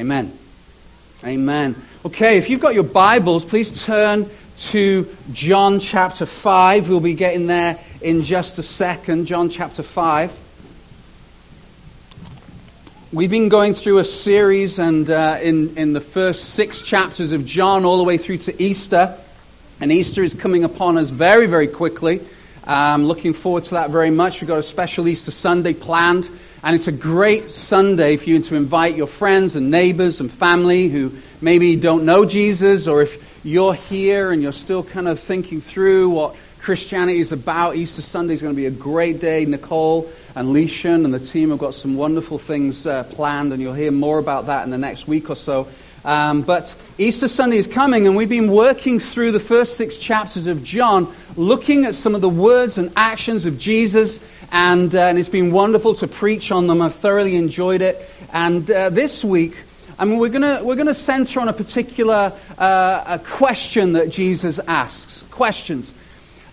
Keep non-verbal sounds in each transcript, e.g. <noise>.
Amen. Amen. Okay, if you've got your Bibles, please turn to John chapter 5. We'll be getting there in just a second. John chapter 5. We've been going through a series, and uh, in, in the first six chapters of John, all the way through to Easter. And Easter is coming upon us very, very quickly. I'm looking forward to that very much. We've got a special Easter Sunday planned, and it's a great Sunday for you to invite your friends and neighbors and family who maybe don't know Jesus, or if you're here and you're still kind of thinking through what Christianity is about. Easter Sunday is going to be a great day. Nicole and Leishan and the team have got some wonderful things uh, planned, and you'll hear more about that in the next week or so. Um, but Easter Sunday is coming, and we've been working through the first six chapters of John, looking at some of the words and actions of Jesus, and, uh, and it's been wonderful to preach on them. I've thoroughly enjoyed it. And uh, this week, I mean, we're going we're gonna center on a particular uh, a question that Jesus asks. Questions.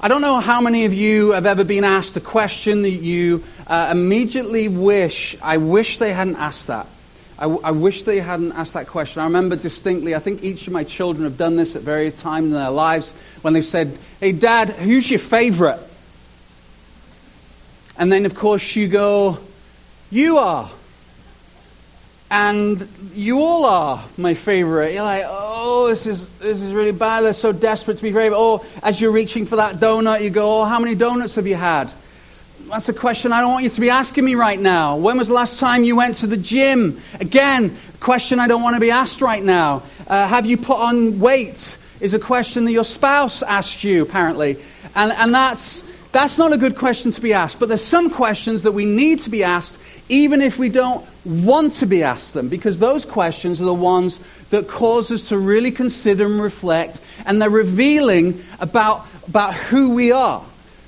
I don't know how many of you have ever been asked a question that you uh, immediately wish, I wish they hadn't asked that. I, I, wish they hadn't asked that question. I remember distinctly, I think each of my children have done this at various times in their lives when they've said, Hey, Dad, who's your favorite? And then, of course, you go, You are. And you all are my favorite. You're like, oh, this is, this is really bad. They're so desperate to be favorite. Oh, as you're reaching for that donut, you go, oh, how many donuts have you had? That's a question I don't want you to be asking me right now. When was the last time you went to the gym? Again, a question I don't want to be asked right now. Uh, have you put on weight? Is a question that your spouse asked you, apparently. And, and that's, that's not a good question to be asked. But there's some questions that we need to be asked, even if we don't want to be asked them, because those questions are the ones that cause us to really consider and reflect, and they're revealing about, about who we are.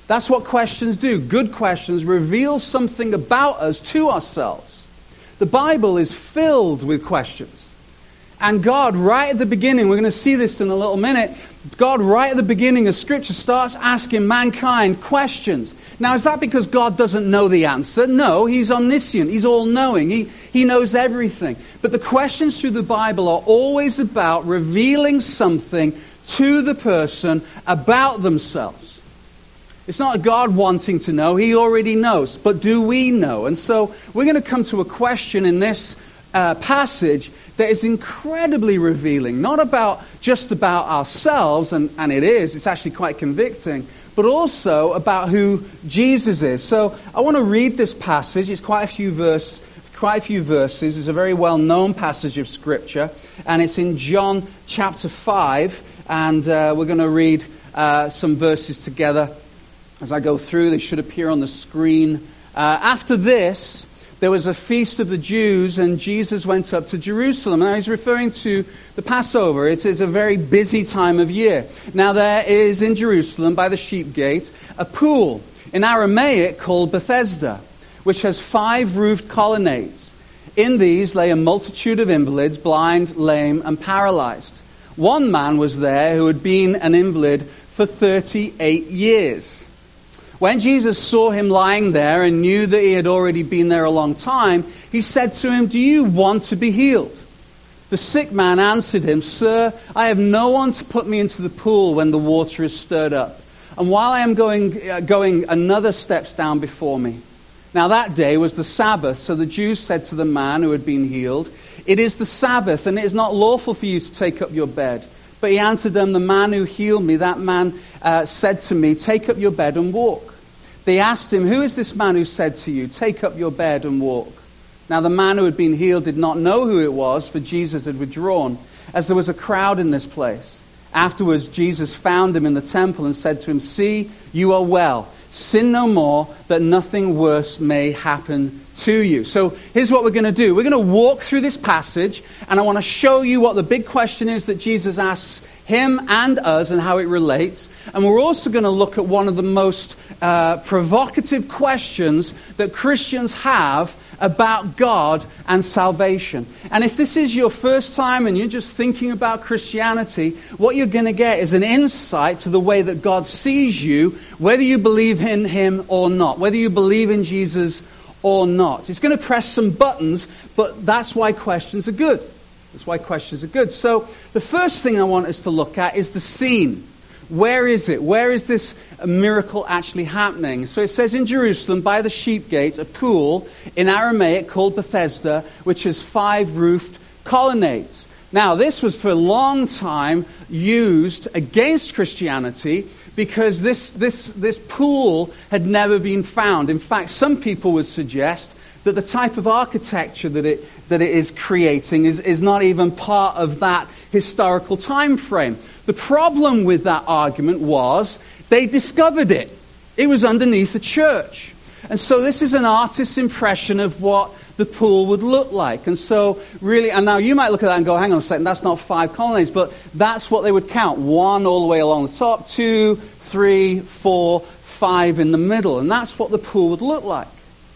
That's what questions do. Good questions reveal something about us to ourselves. The Bible is filled with questions. And God, right at the beginning, we're going to see this in a little minute, God, right at the beginning of Scripture, starts asking mankind questions. Now, is that because God doesn't know the answer? No, He's omniscient. He's all knowing. He, he knows everything. But the questions through the Bible are always about revealing something to the person about themselves. It's not God wanting to know, He already knows. But do we know? And so we're going to come to a question in this uh, passage that is incredibly revealing, not about just about ourselves, and, and it is, it's actually quite convicting, but also about who Jesus is. So I want to read this passage. It's quite a few verse, quite a few verses. It's a very well known passage of Scripture, and it's in John chapter 5, and uh, we're going to read uh, some verses together as I go through. They should appear on the screen. Uh, after this, there was a feast of the Jews, and Jesus went up to Jerusalem. Now, he's referring to the Passover. It is a very busy time of year. Now, there is in Jerusalem, by the sheep gate, a pool in Aramaic called Bethesda, which has five roofed colonnades. In these lay a multitude of invalids, blind, lame, and paralyzed. One man was there who had been an invalid for 38 years. When Jesus saw him lying there and knew that he had already been there a long time, he said to him, Do you want to be healed? The sick man answered him, Sir, I have no one to put me into the pool when the water is stirred up. And while I am going, uh, going another steps down before me. Now that day was the Sabbath, so the Jews said to the man who had been healed, It is the Sabbath, and it is not lawful for you to take up your bed. But he answered them, The man who healed me, that man uh, said to me, Take up your bed and walk. They asked him, Who is this man who said to you, Take up your bed and walk? Now the man who had been healed did not know who it was, for Jesus had withdrawn, as there was a crowd in this place. Afterwards, Jesus found him in the temple and said to him, See, you are well. Sin no more, that nothing worse may happen to you. So here's what we're going to do. We're going to walk through this passage, and I want to show you what the big question is that Jesus asks him and us and how it relates. And we're also going to look at one of the most uh, provocative questions that Christians have about God and salvation. And if this is your first time and you're just thinking about Christianity, what you're going to get is an insight to the way that God sees you, whether you believe in Him or not, whether you believe in Jesus or not. It's going to press some buttons, but that's why questions are good. That's why questions are good. So, the first thing I want us to look at is the scene. Where is it? Where is this miracle actually happening? So it says in Jerusalem, by the sheep gate, a pool in Aramaic called Bethesda, which has five roofed colonnades. Now, this was for a long time used against Christianity because this, this, this pool had never been found. In fact, some people would suggest that the type of architecture that it, that it is creating is, is not even part of that historical time frame. The problem with that argument was they discovered it. It was underneath a church. And so this is an artist's impression of what the pool would look like. And so, really, and now you might look at that and go, hang on a second, that's not five colonnades, but that's what they would count. One all the way along the top, two, three, four, five in the middle. And that's what the pool would look like.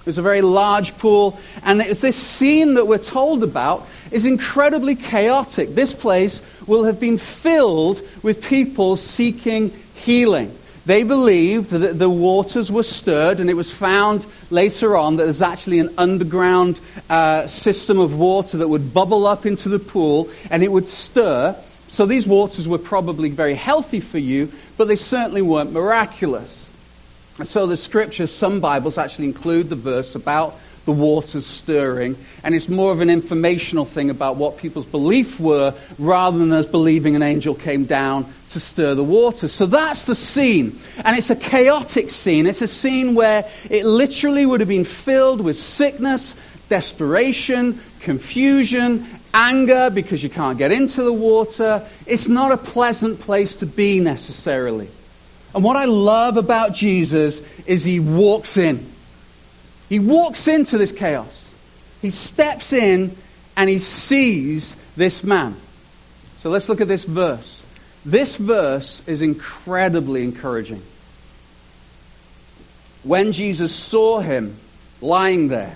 It was a very large pool, and this scene that we're told about is incredibly chaotic. This place will have been filled with people seeking healing. They believed that the waters were stirred, and it was found later on that there's actually an underground uh, system of water that would bubble up into the pool and it would stir. So these waters were probably very healthy for you, but they certainly weren't miraculous. So the scriptures, some Bibles actually include the verse about the waters stirring, and it's more of an informational thing about what people's beliefs were rather than us believing an angel came down to stir the water. So that's the scene, and it's a chaotic scene. It's a scene where it literally would have been filled with sickness, desperation, confusion, anger because you can't get into the water. It's not a pleasant place to be necessarily. And what I love about Jesus is he walks in. He walks into this chaos. He steps in and he sees this man. So let's look at this verse. This verse is incredibly encouraging. When Jesus saw him lying there,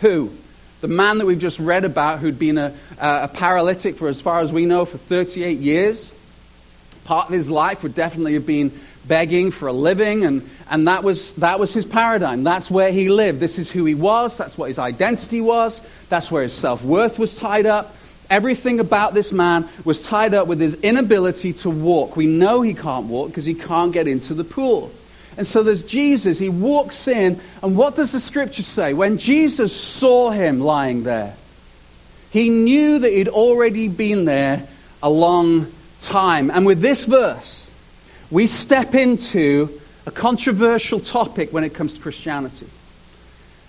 who? The man that we've just read about who'd been a, a paralytic for as far as we know for 38 years. Part of his life would definitely have been begging for a living, and, and that, was, that was his paradigm. That's where he lived. This is who he was. That's what his identity was. That's where his self worth was tied up. Everything about this man was tied up with his inability to walk. We know he can't walk because he can't get into the pool. And so there's Jesus. He walks in, and what does the scripture say? When Jesus saw him lying there, he knew that he'd already been there a long time. And with this verse, we step into a controversial topic when it comes to Christianity.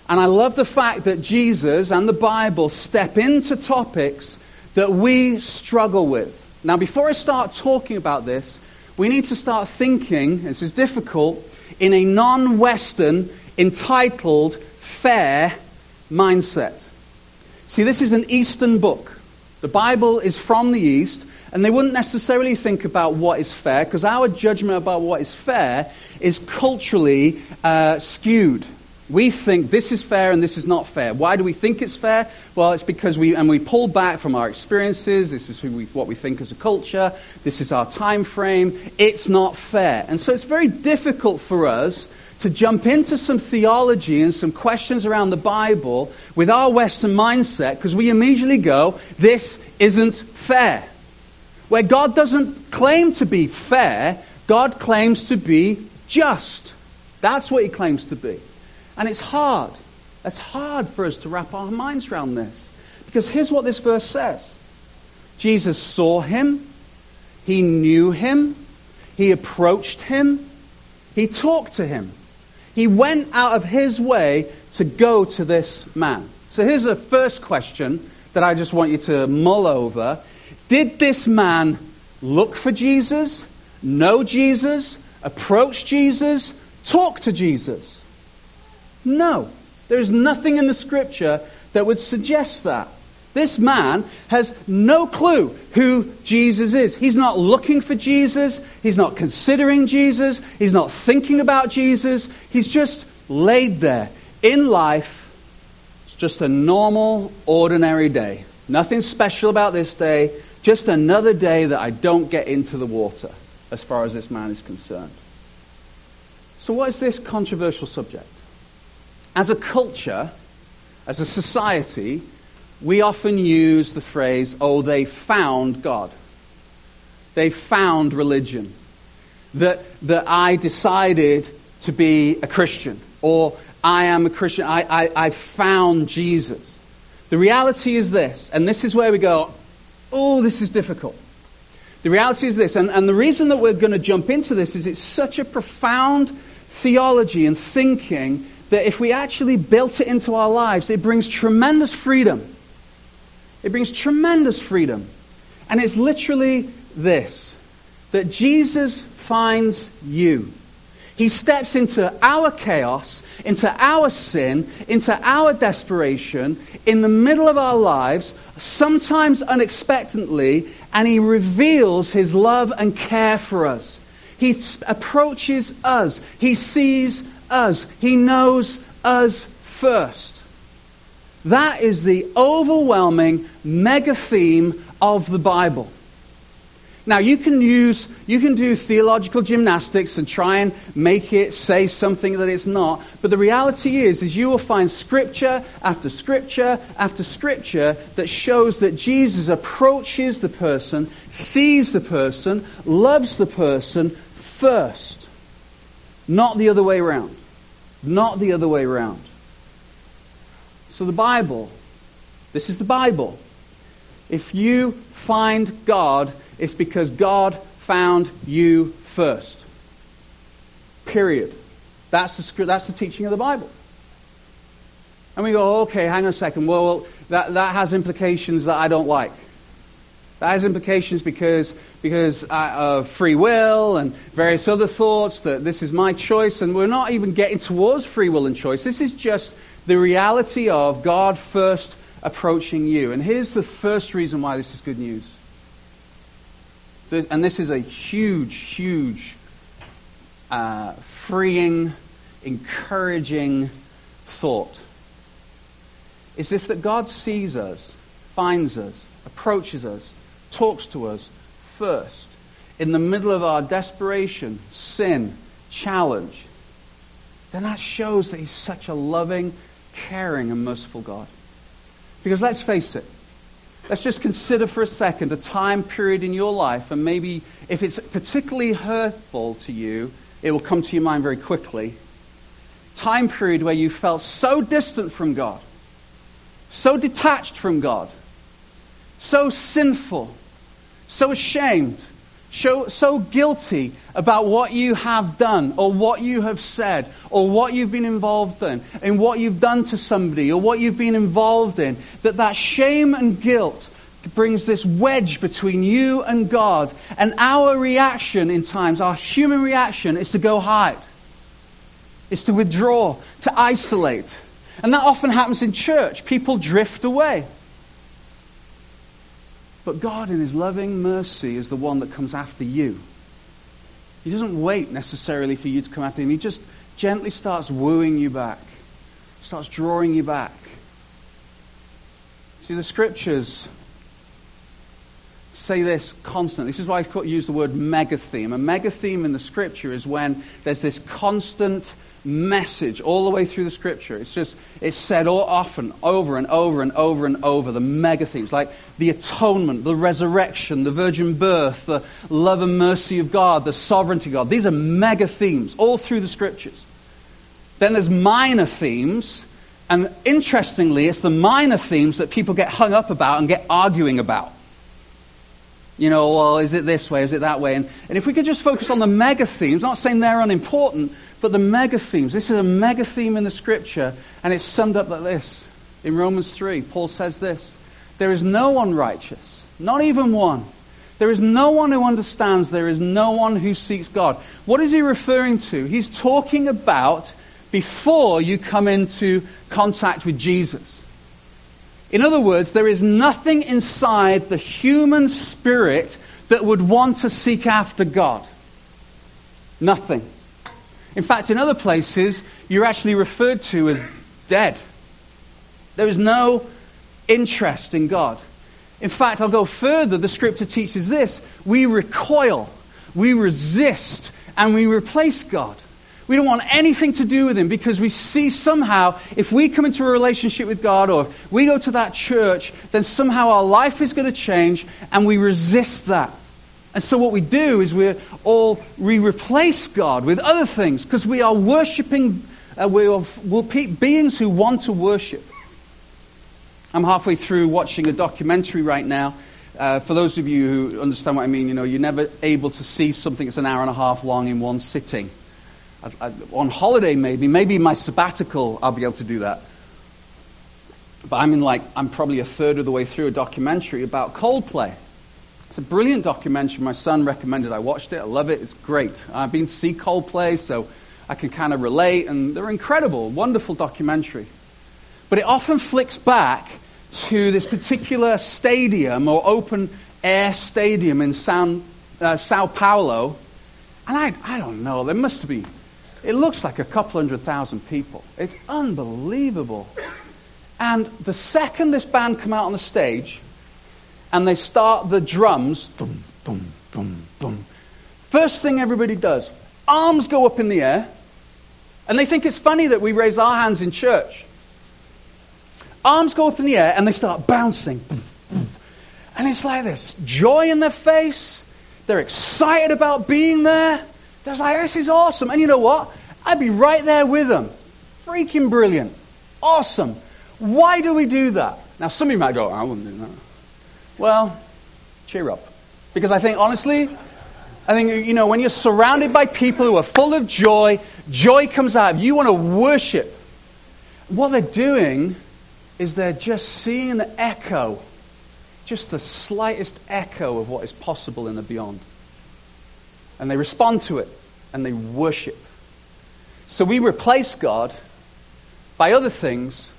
And I love the fact that Jesus and the Bible step into topics that we struggle with. Now, before I start talking about this, we need to start thinking, this is difficult, in a non Western, entitled, fair mindset. See, this is an Eastern book. The Bible is from the East, and they wouldn't necessarily think about what is fair, because our judgment about what is fair is culturally uh, skewed. We think this is fair and this is not fair. Why do we think it's fair? Well, it's because we, and we pull back from our experiences. This is we, what we think as a culture. This is our time frame. It's not fair. And so it's very difficult for us to jump into some theology and some questions around the Bible with our Western mindset because we immediately go, this isn't fair. Where God doesn't claim to be fair, God claims to be just. That's what he claims to be. And it's hard. It's hard for us to wrap our minds around this. Because here's what this verse says Jesus saw him, he knew him, he approached him, he talked to him. He went out of his way to go to this man. So here's a first question that I just want you to mull over did this man look for Jesus, know Jesus, approach Jesus, talk to Jesus? No. There's nothing in the scripture that would suggest that. This man has no clue who Jesus is. He's not looking for Jesus. He's not considering Jesus. He's not thinking about Jesus. He's just laid there in life. It's just a normal, ordinary day. Nothing special about this day. Just another day that I don't get into the water, as far as this man is concerned. So, what is this controversial subject? As a culture, as a society, we often use the phrase, oh, they found God. They found religion. That, that I decided to be a Christian, or I am a Christian, I, I, I found Jesus. The reality is this, and this is where we go, oh, this is difficult. The reality is this, and, and the reason that we're going to jump into this is it's such a profound theology and thinking that if we actually built it into our lives, it brings tremendous freedom. It brings tremendous freedom. And it's literally this that Jesus finds you. He steps into our chaos, into our sin, into our desperation, in the middle of our lives, sometimes unexpectedly, and he reveals his love and care for us. He approaches us, he sees us, he knows us first. That is the overwhelming mega theme of the Bible. Now, you can use, you can do theological gymnastics and try and make it say something that it's not. But the reality is, is you will find scripture after scripture after scripture that shows that Jesus approaches the person, sees the person, loves the person first. Not the other way around. Not the other way around. So the Bible, this is the Bible. If you find God, it's because God found you first. Period. That's the, that's the teaching of the Bible. And we go, okay, hang on a second. Well, that, that has implications that I don't like. That has implications because, because uh, of free will and various other thoughts that this is my choice. And we're not even getting towards free will and choice. This is just the reality of God first approaching you. And here's the first reason why this is good news and this is a huge, huge, uh, freeing, encouraging thought, is if that God sees us, finds us, approaches us, talks to us first, in the middle of our desperation, sin, challenge, then that shows that He's such a loving, caring, and merciful God. Because let's face it, Let's just consider for a second a time period in your life, and maybe if it's particularly hurtful to you, it will come to your mind very quickly. Time period where you felt so distant from God, so detached from God, so sinful, so ashamed, so, so guilty about what you have done or what you have said or what you've been involved in and what you've done to somebody or what you've been involved in that that shame and guilt brings this wedge between you and God. And our reaction in times our human reaction is to go hide. Is to withdraw to isolate. And that often happens in church. People drift away but God, in His loving mercy, is the one that comes after you. He doesn't wait necessarily for you to come after Him. He just gently starts wooing you back, starts drawing you back. See, the scriptures say this constantly. This is why I use the word mega theme. A mega theme in the scripture is when there's this constant message all the way through the scripture. It's just, it's said all often, over and over and over and over, the mega themes, like the atonement, the resurrection, the virgin birth, the love and mercy of God, the sovereignty of God. These are mega themes all through the scriptures. Then there's minor themes, and interestingly, it's the minor themes that people get hung up about and get arguing about. You know, well, is it this way? Is it that way? And, and if we could just focus on the mega themes, not saying they're unimportant, but the mega themes. This is a mega theme in the scripture, and it's summed up like this. In Romans 3, Paul says this There is no one righteous, not even one. There is no one who understands. There is no one who seeks God. What is he referring to? He's talking about before you come into contact with Jesus. In other words, there is nothing inside the human spirit that would want to seek after God. Nothing. In fact, in other places, you're actually referred to as dead. There is no interest in God. In fact, I'll go further. The scripture teaches this we recoil, we resist, and we replace God. We don't want anything to do with him because we see somehow if we come into a relationship with God or if we go to that church, then somehow our life is going to change and we resist that. And so what we do is we all we replace God with other things because we are worshiping uh, we are, beings who want to worship. I'm halfway through watching a documentary right now. Uh, for those of you who understand what I mean, you know, you're never able to see something that's an hour and a half long in one sitting. I, I, on holiday, maybe, maybe my sabbatical, I'll be able to do that. But I'm in like, I'm probably a third of the way through a documentary about Coldplay. It's a brilliant documentary. My son recommended I watched it. I love it. It's great. I've been to see Coldplay, so I can kind of relate, and they're incredible, wonderful documentary. But it often flicks back to this particular stadium or open air stadium in San, uh, Sao Paulo, and I, I don't know, there must be, it looks like a couple hundred thousand people. It's unbelievable. And the second this band come out on the stage and they start the drums, boom, boom, boom, boom, first thing everybody does, arms go up in the air, and they think it's funny that we raise our hands in church. Arms go up in the air and they start bouncing. And it's like this joy in their face. They're excited about being there. They're like, this is awesome. And you know what? I'd be right there with them. Freaking brilliant. Awesome. Why do we do that? Now, some of you might go, I wouldn't do that. Well, cheer up. Because I think, honestly, I think, you know, when you're surrounded by people who are full of joy, joy comes out. You want to worship. What they're doing is they're just seeing an echo, just the slightest echo of what is possible in the beyond. And they respond to it and they worship. So we replace God by other things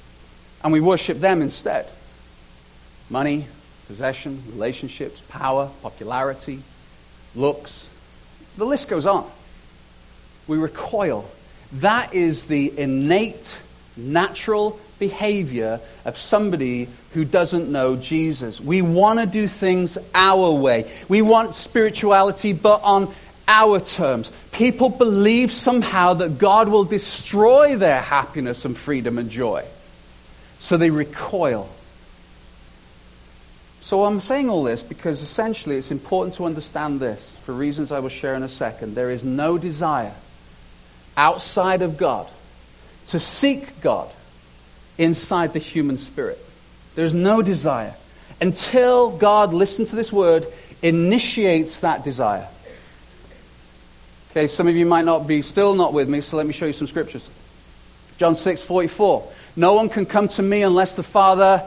and we worship them instead money, possession, relationships, power, popularity looks. The list goes on. We recoil. That is the innate, natural behavior of somebody who doesn't know Jesus. We want to do things our way. We want spirituality, but on our terms. People believe somehow that God will destroy their happiness and freedom and joy. So they recoil. So I'm saying all this because essentially it's important to understand this for reasons I will share in a second. There is no desire outside of God to seek God inside the human spirit. There's no desire until God, listen to this word, initiates that desire. Okay, some of you might not be still not with me, so let me show you some scriptures. John 6 44. No one can come to me unless the Father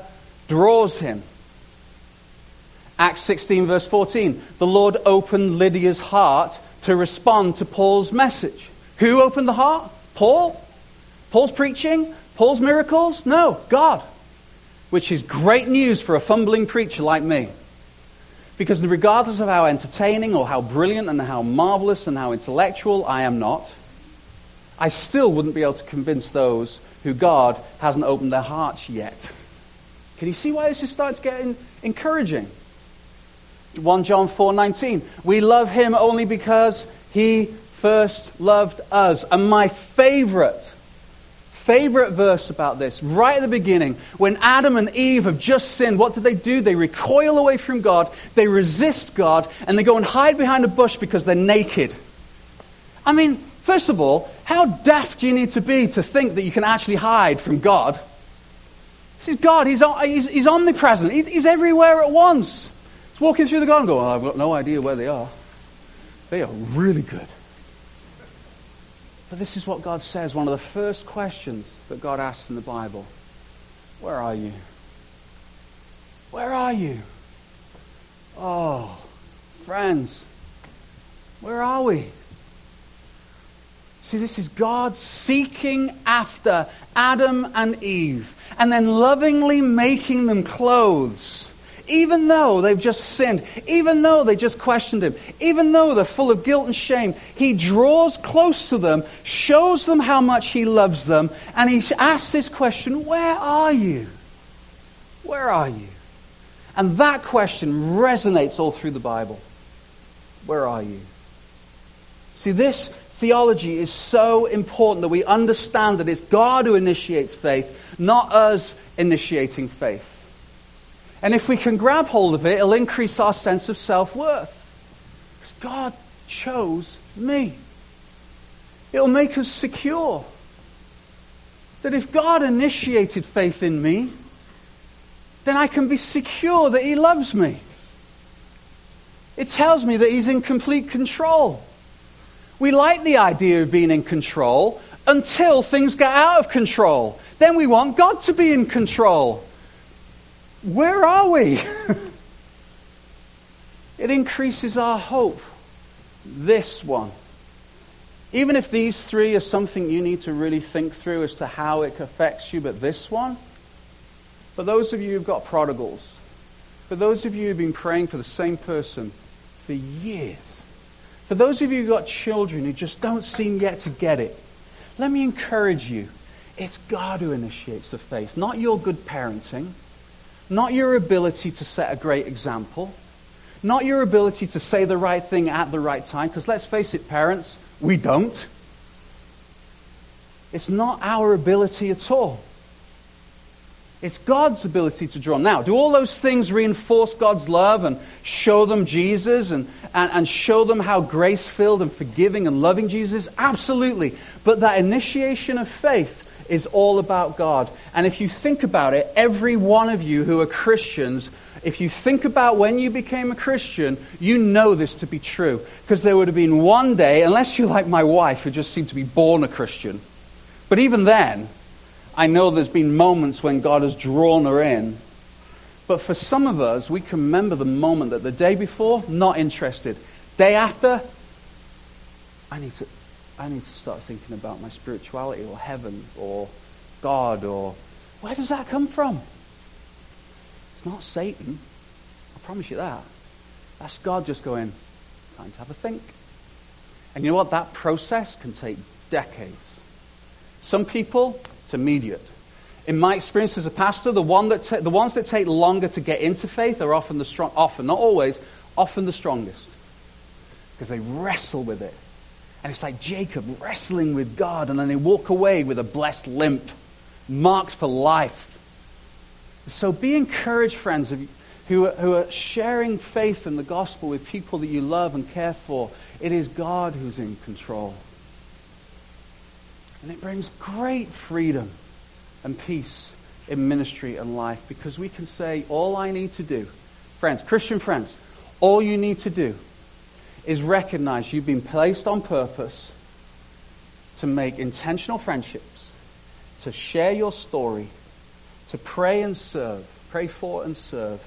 draws him. Acts 16, verse 14. The Lord opened Lydia's heart to respond to Paul's message. Who opened the heart? Paul? Paul's preaching? Paul's miracles? No, God. Which is great news for a fumbling preacher like me. Because regardless of how entertaining or how brilliant and how marvelous and how intellectual I am not, I still wouldn't be able to convince those who God hasn't opened their hearts yet. Can you see why this is starting to get encouraging? 1 John 4:19. We love him only because he first loved us. And my favorite favorite verse about this, right at the beginning, when Adam and Eve have just sinned, what do they do? They recoil away from God, they resist God, and they go and hide behind a bush because they're naked. I mean, first of all, how daft do you need to be to think that you can actually hide from God? This is God. He's, he's, he's omnipresent. He's everywhere at once walking through the garden going, oh, I've got no idea where they are. They are really good. But this is what God says, one of the first questions that God asks in the Bible. Where are you? Where are you? Oh, friends, where are we? See, this is God seeking after Adam and Eve and then lovingly making them clothes even though they've just sinned, even though they just questioned him, even though they're full of guilt and shame, he draws close to them, shows them how much he loves them, and he asks this question Where are you? Where are you? And that question resonates all through the Bible. Where are you? See, this theology is so important that we understand that it's God who initiates faith, not us initiating faith. And if we can grab hold of it, it'll increase our sense of self worth. Because God chose me. It'll make us secure. That if God initiated faith in me, then I can be secure that He loves me. It tells me that He's in complete control. We like the idea of being in control until things get out of control. Then we want God to be in control. Where are we? <laughs> it increases our hope. This one. Even if these three are something you need to really think through as to how it affects you, but this one, for those of you who've got prodigals, for those of you who've been praying for the same person for years, for those of you who've got children who just don't seem yet to get it, let me encourage you. It's God who initiates the faith, not your good parenting, not your ability to set a great example, not your ability to say the right thing at the right time, because let's face it, parents, we don't. It's not our ability at all. It's God's ability to draw. Now, do all those things reinforce God's love and show them Jesus and, and, and show them how grace filled and forgiving and loving Jesus is? Absolutely. But that initiation of faith is all about God. And if you think about it, every one of you who are Christians, if you think about when you became a Christian, you know this to be true. Because there would have been one day, unless you're like my wife, who just seemed to be born a Christian. But even then, I know there's been moments when God has drawn her in. But for some of us, we can remember the moment that the day before, not interested. Day after, I need to, I need to start thinking about my spirituality or heaven or God or where does that come from? It's not Satan. I promise you that. That's God just going, time to have a think. And you know what? That process can take decades. Some people, it's immediate. In my experience as a pastor, the, one that ta- the ones that take longer to get into faith are often the strong, often, not always, often the strongest. Because they wrestle with it. And it's like Jacob wrestling with God, and then they walk away with a blessed limp, marked for life. So be encouraged, friends, who are, who are sharing faith in the gospel with people that you love and care for. It is God who's in control. And it brings great freedom and peace in ministry and life because we can say, all I need to do, friends, Christian friends, all you need to do is recognize you've been placed on purpose to make intentional friendships, to share your story, to pray and serve, pray for and serve,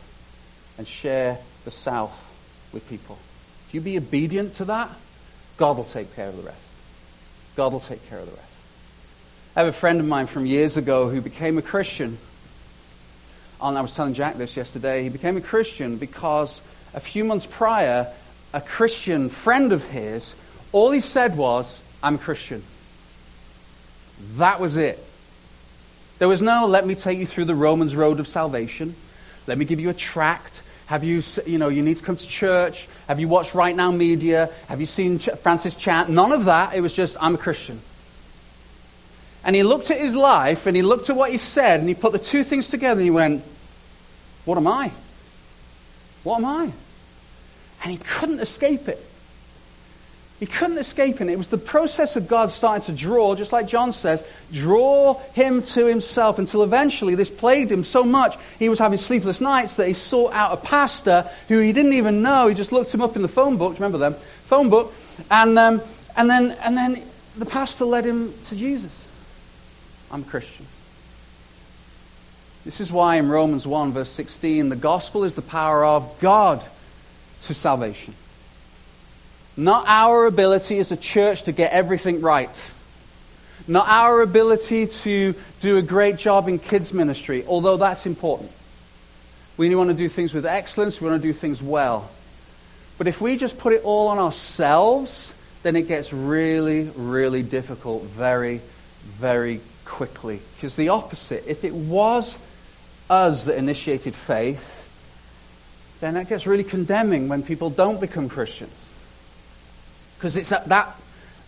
and share the South with people. If you be obedient to that, God will take care of the rest. God will take care of the rest. I have a friend of mine from years ago who became a Christian. And I was telling Jack this yesterday. He became a Christian because a few months prior, a Christian friend of his, all he said was, I'm Christian. That was it. There was no, let me take you through the Romans road of salvation. Let me give you a tract. Have you, you know, you need to come to church. Have you watched Right Now Media? Have you seen Francis Chan? None of that. It was just, I'm a Christian. And he looked at his life and he looked at what he said and he put the two things together and he went, What am I? What am I? And he couldn't escape it. He couldn't escape it. It was the process of God starting to draw, just like John says, draw him to himself until eventually this plagued him so much he was having sleepless nights that he sought out a pastor who he didn't even know. He just looked him up in the phone book. Remember them? Phone book. And, um, and, then, and then the pastor led him to Jesus. I'm a Christian. This is why in Romans 1, verse 16, the gospel is the power of God to salvation. Not our ability as a church to get everything right. Not our ability to do a great job in kids' ministry, although that's important. We want to do things with excellence, we want to do things well. But if we just put it all on ourselves, then it gets really, really difficult very, very quickly. Because the opposite, if it was us that initiated faith, then that gets really condemning when people don't become Christians. Because it's that,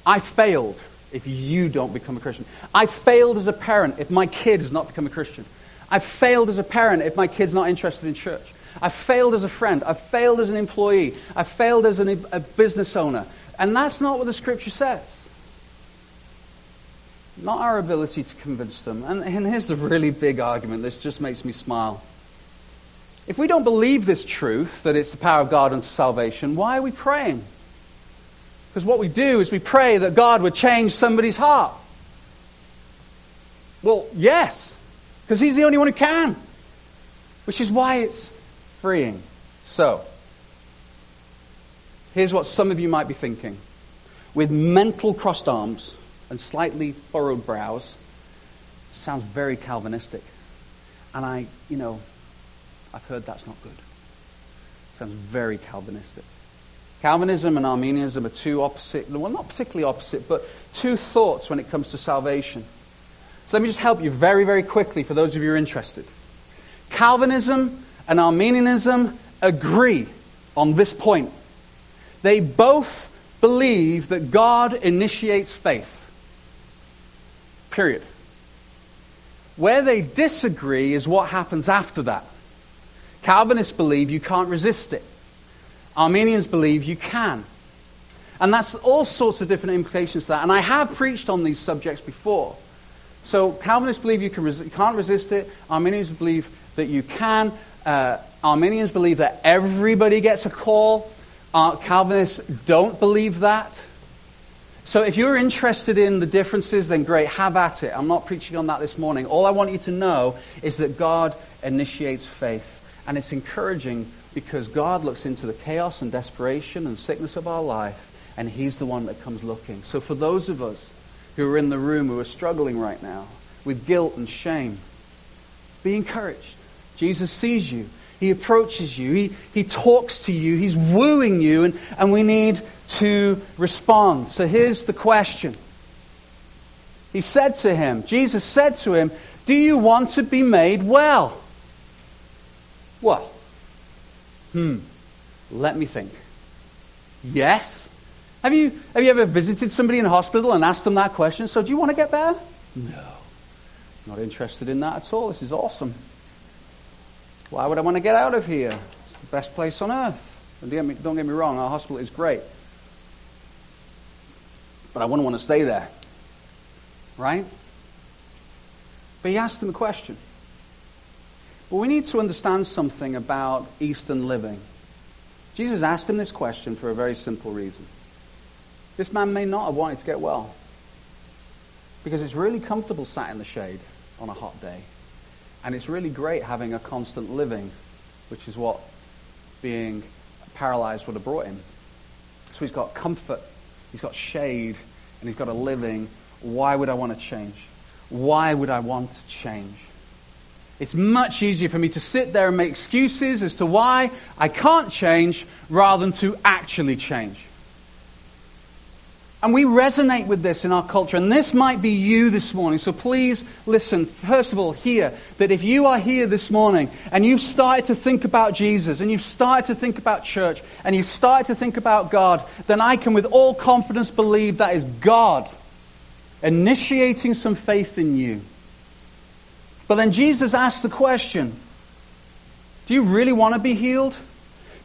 I failed if you don't become a Christian. I failed as a parent if my kid has not become a Christian. I failed as a parent if my kid's not interested in church. I failed as a friend. I failed as an employee. I failed as an, a business owner. And that's not what the scripture says. Not our ability to convince them. And, and here's the really big argument. This just makes me smile. If we don't believe this truth, that it's the power of God unto salvation, why are we praying? Because what we do is we pray that God would change somebody's heart. Well, yes, because He's the only one who can, which is why it's freeing. So, here's what some of you might be thinking. With mental crossed arms and slightly furrowed brows, sounds very Calvinistic. And I, you know, I've heard that's not good. Sounds very Calvinistic. Calvinism and Arminianism are two opposite, well, not particularly opposite, but two thoughts when it comes to salvation. So let me just help you very, very quickly for those of you who are interested. Calvinism and Arminianism agree on this point. They both believe that God initiates faith. Period. Where they disagree is what happens after that. Calvinists believe you can't resist it. Arminians believe you can. And that's all sorts of different implications to that. And I have preached on these subjects before. So Calvinists believe you, can res- can't resist it. Arminians believe that you can. Uh, Arminians believe that everybody gets a call. Uh, Calvinists don't believe that. So if you're interested in the differences, then great, have at it. I'm not preaching on that this morning. All I want you to know is that God initiates faith. And it's encouraging because God looks into the chaos and desperation and sickness of our life, and He's the one that comes looking. So for those of us who are in the room who are struggling right now with guilt and shame, be encouraged. Jesus sees you. He approaches you. He, he talks to you. He's wooing you, and, and we need to respond. So here's the question. He said to him, Jesus said to him, Do you want to be made well? Well, Hmm. Let me think. Yes. Have you, have you ever visited somebody in hospital and asked them that question? So, do you want to get better? No. Not interested in that at all. This is awesome. Why would I want to get out of here? It's the best place on earth. And don't get me, wrong, our hospital is great. But I wouldn't want to stay there. Right? But he asked him a question. But we need to understand something about Eastern living. Jesus asked him this question for a very simple reason. This man may not have wanted to get well because it's really comfortable sat in the shade on a hot day. And it's really great having a constant living, which is what being paralyzed would have brought him. So he's got comfort, he's got shade, and he's got a living. Why would I want to change? Why would I want to change? It's much easier for me to sit there and make excuses as to why I can't change rather than to actually change. And we resonate with this in our culture. And this might be you this morning. So please listen. First of all, here, that if you are here this morning and you've started to think about Jesus and you've started to think about church and you've started to think about God, then I can with all confidence believe that is God initiating some faith in you. But then Jesus asked the question Do you really want to be healed?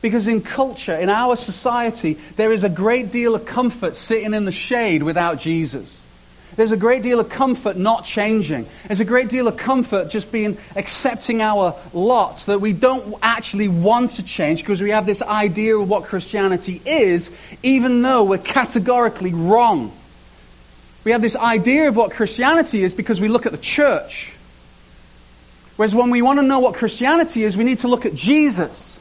Because in culture, in our society, there is a great deal of comfort sitting in the shade without Jesus. There's a great deal of comfort not changing. There's a great deal of comfort just being accepting our lot that we don't actually want to change because we have this idea of what Christianity is, even though we're categorically wrong. We have this idea of what Christianity is because we look at the church. Whereas when we want to know what Christianity is, we need to look at Jesus.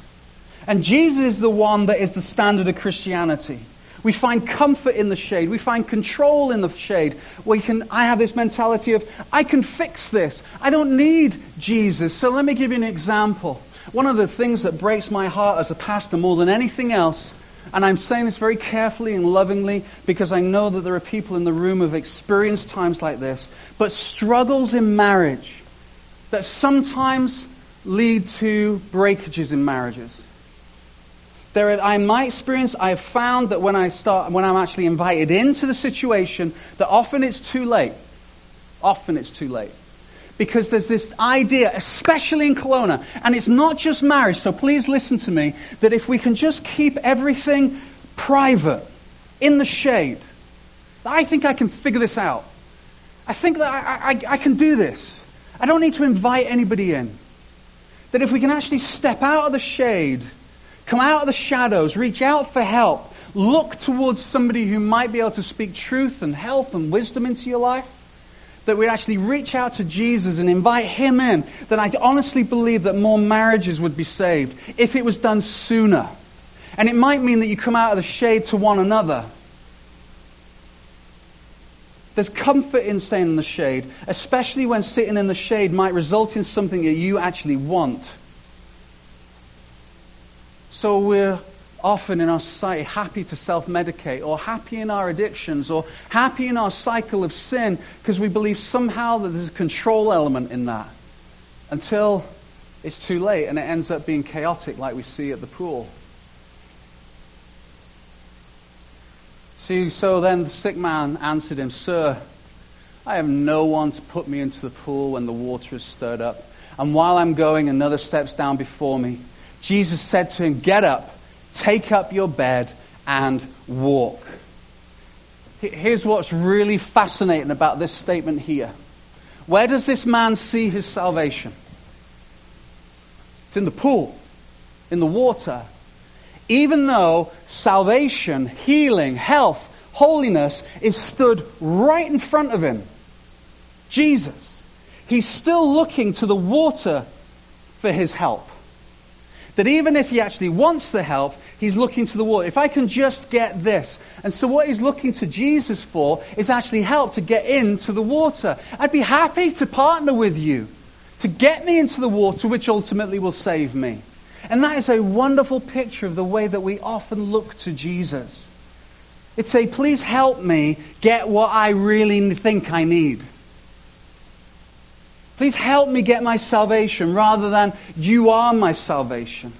And Jesus is the one that is the standard of Christianity. We find comfort in the shade. We find control in the shade. We can, I have this mentality of, I can fix this. I don't need Jesus. So let me give you an example. One of the things that breaks my heart as a pastor more than anything else, and I'm saying this very carefully and lovingly because I know that there are people in the room who have experienced times like this, but struggles in marriage that sometimes lead to breakages in marriages. There are, in my experience, I have found that when, I start, when I'm actually invited into the situation, that often it's too late. Often it's too late. Because there's this idea, especially in Kelowna, and it's not just marriage, so please listen to me, that if we can just keep everything private, in the shade, I think I can figure this out. I think that I, I, I can do this. I don't need to invite anybody in. That if we can actually step out of the shade, come out of the shadows, reach out for help, look towards somebody who might be able to speak truth and health and wisdom into your life, that we actually reach out to Jesus and invite him in, then I honestly believe that more marriages would be saved if it was done sooner. And it might mean that you come out of the shade to one another there's comfort in staying in the shade, especially when sitting in the shade might result in something that you actually want. So we're often in our society happy to self medicate, or happy in our addictions, or happy in our cycle of sin because we believe somehow that there's a control element in that until it's too late and it ends up being chaotic, like we see at the pool. See, so then the sick man answered him, Sir, I have no one to put me into the pool when the water is stirred up. And while I'm going, another steps down before me. Jesus said to him, Get up, take up your bed, and walk. Here's what's really fascinating about this statement here. Where does this man see his salvation? It's in the pool, in the water, even though salvation, healing, health, holiness is stood right in front of him. Jesus. He's still looking to the water for his help. That even if he actually wants the help, he's looking to the water. If I can just get this. And so, what he's looking to Jesus for is actually help to get into the water. I'd be happy to partner with you to get me into the water, which ultimately will save me. And that is a wonderful picture of the way that we often look to Jesus. It's a, please help me get what I really think I need. Please help me get my salvation rather than you are my salvation.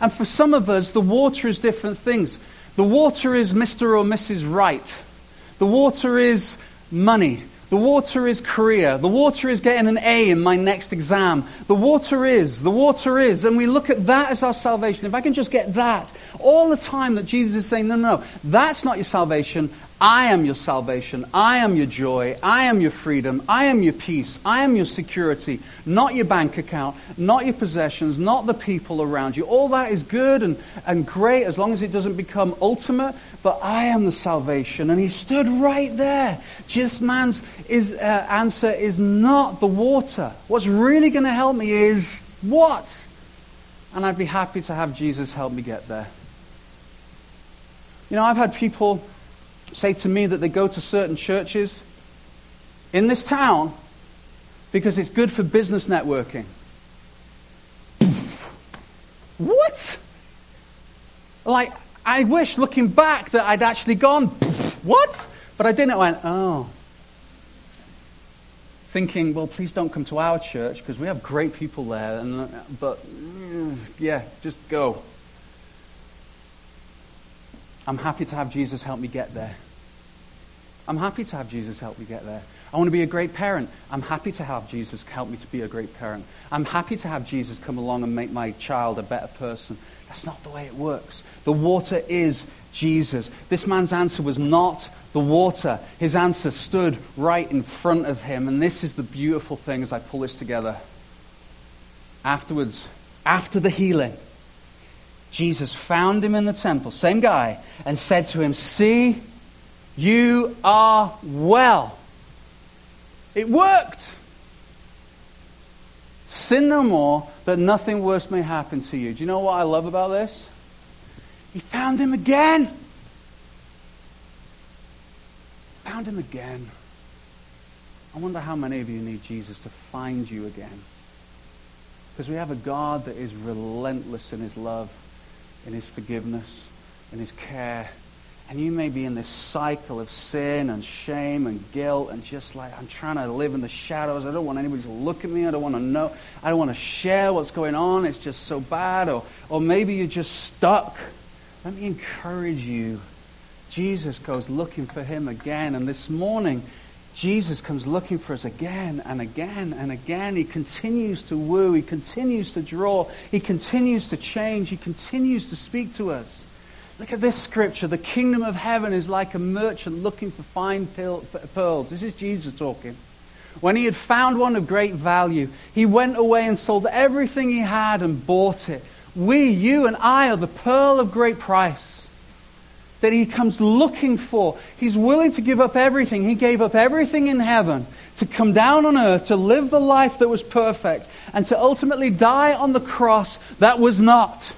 And for some of us, the water is different things. The water is Mr. or Mrs. Right. The water is money. The water is career. The water is getting an A in my next exam. The water is, the water is. And we look at that as our salvation. If I can just get that all the time that Jesus is saying, no, no, no, that's not your salvation. I am your salvation. I am your joy. I am your freedom. I am your peace. I am your security. Not your bank account, not your possessions, not the people around you. All that is good and, and great as long as it doesn't become ultimate, but I am the salvation. And he stood right there. This man's is, uh, answer is not the water. What's really going to help me is what? And I'd be happy to have Jesus help me get there. You know, I've had people say to me that they go to certain churches in this town because it's good for business networking. what? Like, I wish looking back that I'd actually gone, what? But I didn't. I went, oh. Thinking, well, please don't come to our church because we have great people there. And, but, mm, yeah, just go. I'm happy to have Jesus help me get there. I'm happy to have Jesus help me get there. I want to be a great parent. I'm happy to have Jesus help me to be a great parent. I'm happy to have Jesus come along and make my child a better person. That's not the way it works. The water is Jesus. This man's answer was not the water. His answer stood right in front of him. And this is the beautiful thing as I pull this together. Afterwards, after the healing, Jesus found him in the temple, same guy, and said to him, See, you are well. It worked. Sin no more, that nothing worse may happen to you. Do you know what I love about this? He found him again. Found him again. I wonder how many of you need Jesus to find you again. Because we have a God that is relentless in his love, in his forgiveness, in his care, and you may be in this cycle of sin and shame and guilt and just like, I'm trying to live in the shadows. I don't want anybody to look at me. I don't want to know. I don't want to share what's going on. It's just so bad. Or, or maybe you're just stuck. Let me encourage you. Jesus goes looking for him again. And this morning, Jesus comes looking for us again and again and again. He continues to woo. He continues to draw. He continues to change. He continues to speak to us. Look at this scripture. The kingdom of heaven is like a merchant looking for fine pearls. This is Jesus talking. When he had found one of great value, he went away and sold everything he had and bought it. We, you and I, are the pearl of great price that he comes looking for. He's willing to give up everything. He gave up everything in heaven to come down on earth, to live the life that was perfect, and to ultimately die on the cross that was not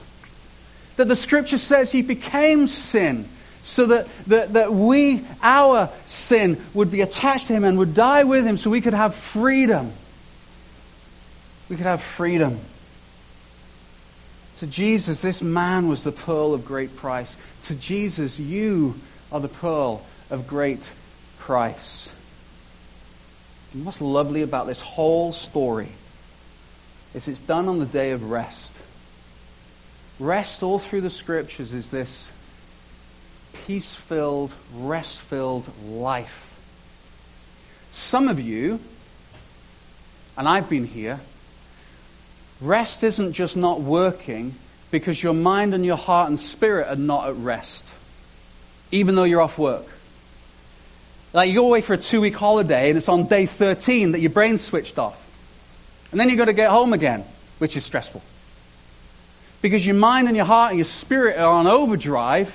that the scripture says he became sin so that, that, that we, our sin, would be attached to him and would die with him so we could have freedom. We could have freedom. To Jesus, this man was the pearl of great price. To Jesus, you are the pearl of great price. And what's lovely about this whole story is it's done on the day of rest. Rest all through the scriptures is this peace filled, rest filled life. Some of you, and I've been here, rest isn't just not working because your mind and your heart and spirit are not at rest, even though you're off work. Like you go away for a two week holiday and it's on day 13 that your brain's switched off. And then you've got to get home again, which is stressful. Because your mind and your heart and your spirit are on overdrive.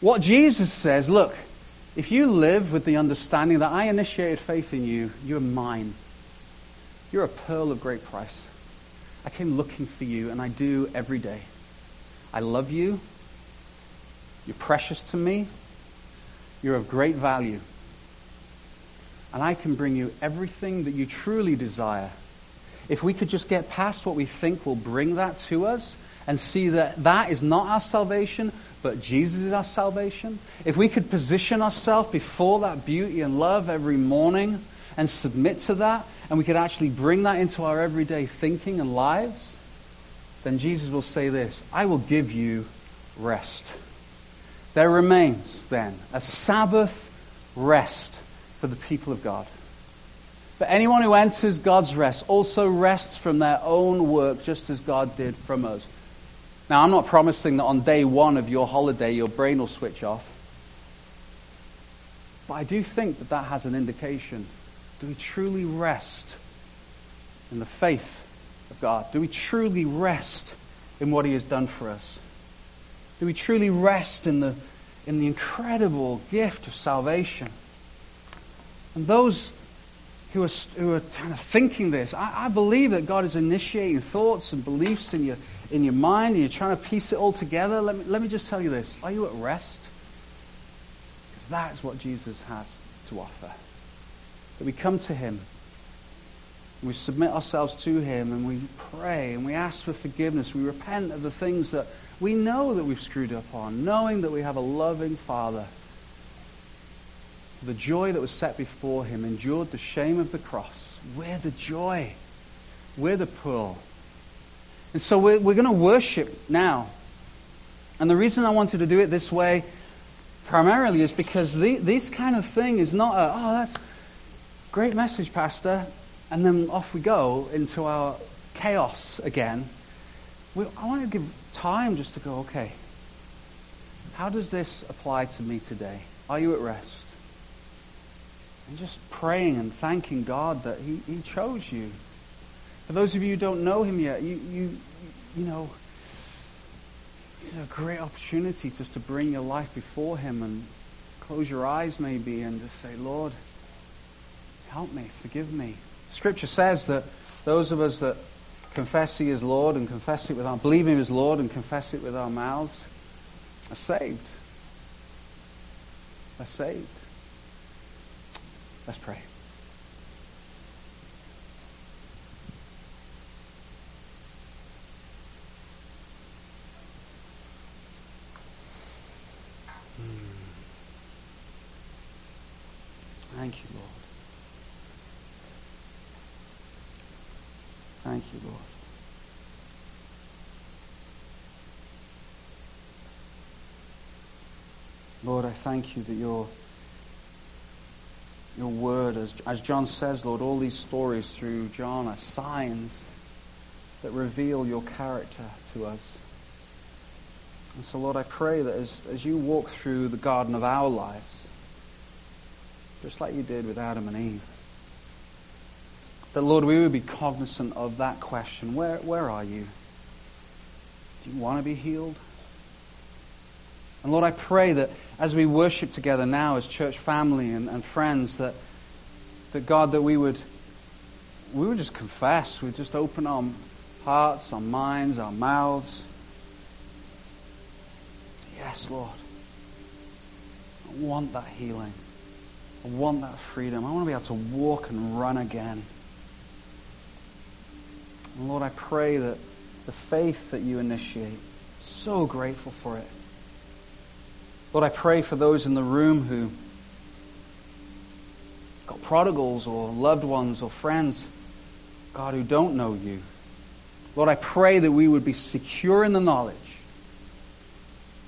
What Jesus says, look, if you live with the understanding that I initiated faith in you, you're mine. You're a pearl of great price. I came looking for you, and I do every day. I love you. You're precious to me. You're of great value. And I can bring you everything that you truly desire if we could just get past what we think will bring that to us and see that that is not our salvation, but Jesus is our salvation, if we could position ourselves before that beauty and love every morning and submit to that, and we could actually bring that into our everyday thinking and lives, then Jesus will say this I will give you rest. There remains then a Sabbath rest for the people of God. But anyone who enters God's rest also rests from their own work, just as God did from us. Now, I'm not promising that on day one of your holiday your brain will switch off. But I do think that that has an indication. Do we truly rest in the faith of God? Do we truly rest in what He has done for us? Do we truly rest in the, in the incredible gift of salvation? And those who are, who are kind of thinking this, I, I believe that God is initiating thoughts and beliefs in your, in your mind and you're trying to piece it all together. Let me, let me just tell you this. Are you at rest? Because that's what Jesus has to offer. That we come to him, we submit ourselves to him, and we pray, and we ask for forgiveness. We repent of the things that we know that we've screwed up on, knowing that we have a loving Father the joy that was set before him, endured the shame of the cross. We're the joy. We're the pearl. And so we're, we're going to worship now. And the reason I wanted to do it this way primarily is because the, this kind of thing is not a, oh, that's great message, Pastor, and then off we go into our chaos again. We, I want to give time just to go, okay, how does this apply to me today? Are you at rest? And just praying and thanking God that he, he chose you. For those of you who don't know him yet, you, you, you know, it's a great opportunity just to bring your life before him and close your eyes maybe and just say, Lord, help me, forgive me. Scripture says that those of us that confess he is Lord and confess it with our, believe him as Lord and confess it with our mouths are saved. Are saved. Let's pray. Hmm. Thank you, Lord. Thank you, Lord. Lord, I thank you that your, your word, as, as John says, Lord, all these stories through John are signs that reveal your character to us. And so, Lord, I pray that as, as you walk through the garden of our lives, just like you did with Adam and Eve, that, Lord, we would be cognizant of that question where, where are you? Do you want to be healed? And Lord, I pray that as we worship together now as church family and, and friends, that, that God, that we would, we would just confess, we'd just open our hearts, our minds, our mouths. Yes, Lord. I want that healing. I want that freedom. I want to be able to walk and run again. And Lord, I pray that the faith that you initiate, so grateful for it. Lord, I pray for those in the room who got prodigals or loved ones or friends, God, who don't know you. Lord, I pray that we would be secure in the knowledge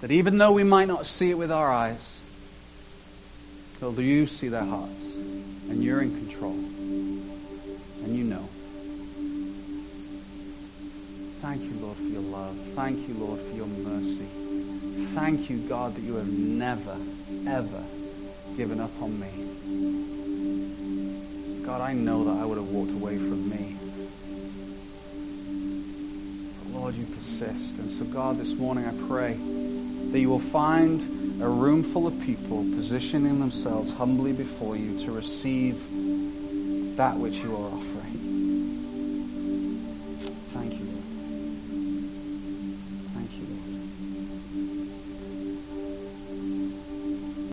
that even though we might not see it with our eyes, Lord, you see their hearts and you're in control and you know. Thank you, Lord, for your love. Thank you, Lord, for your mercy. Thank you, God, that you have never, ever given up on me. God, I know that I would have walked away from me. But Lord, you persist. And so, God, this morning I pray that you will find a room full of people positioning themselves humbly before you to receive that which you are offering.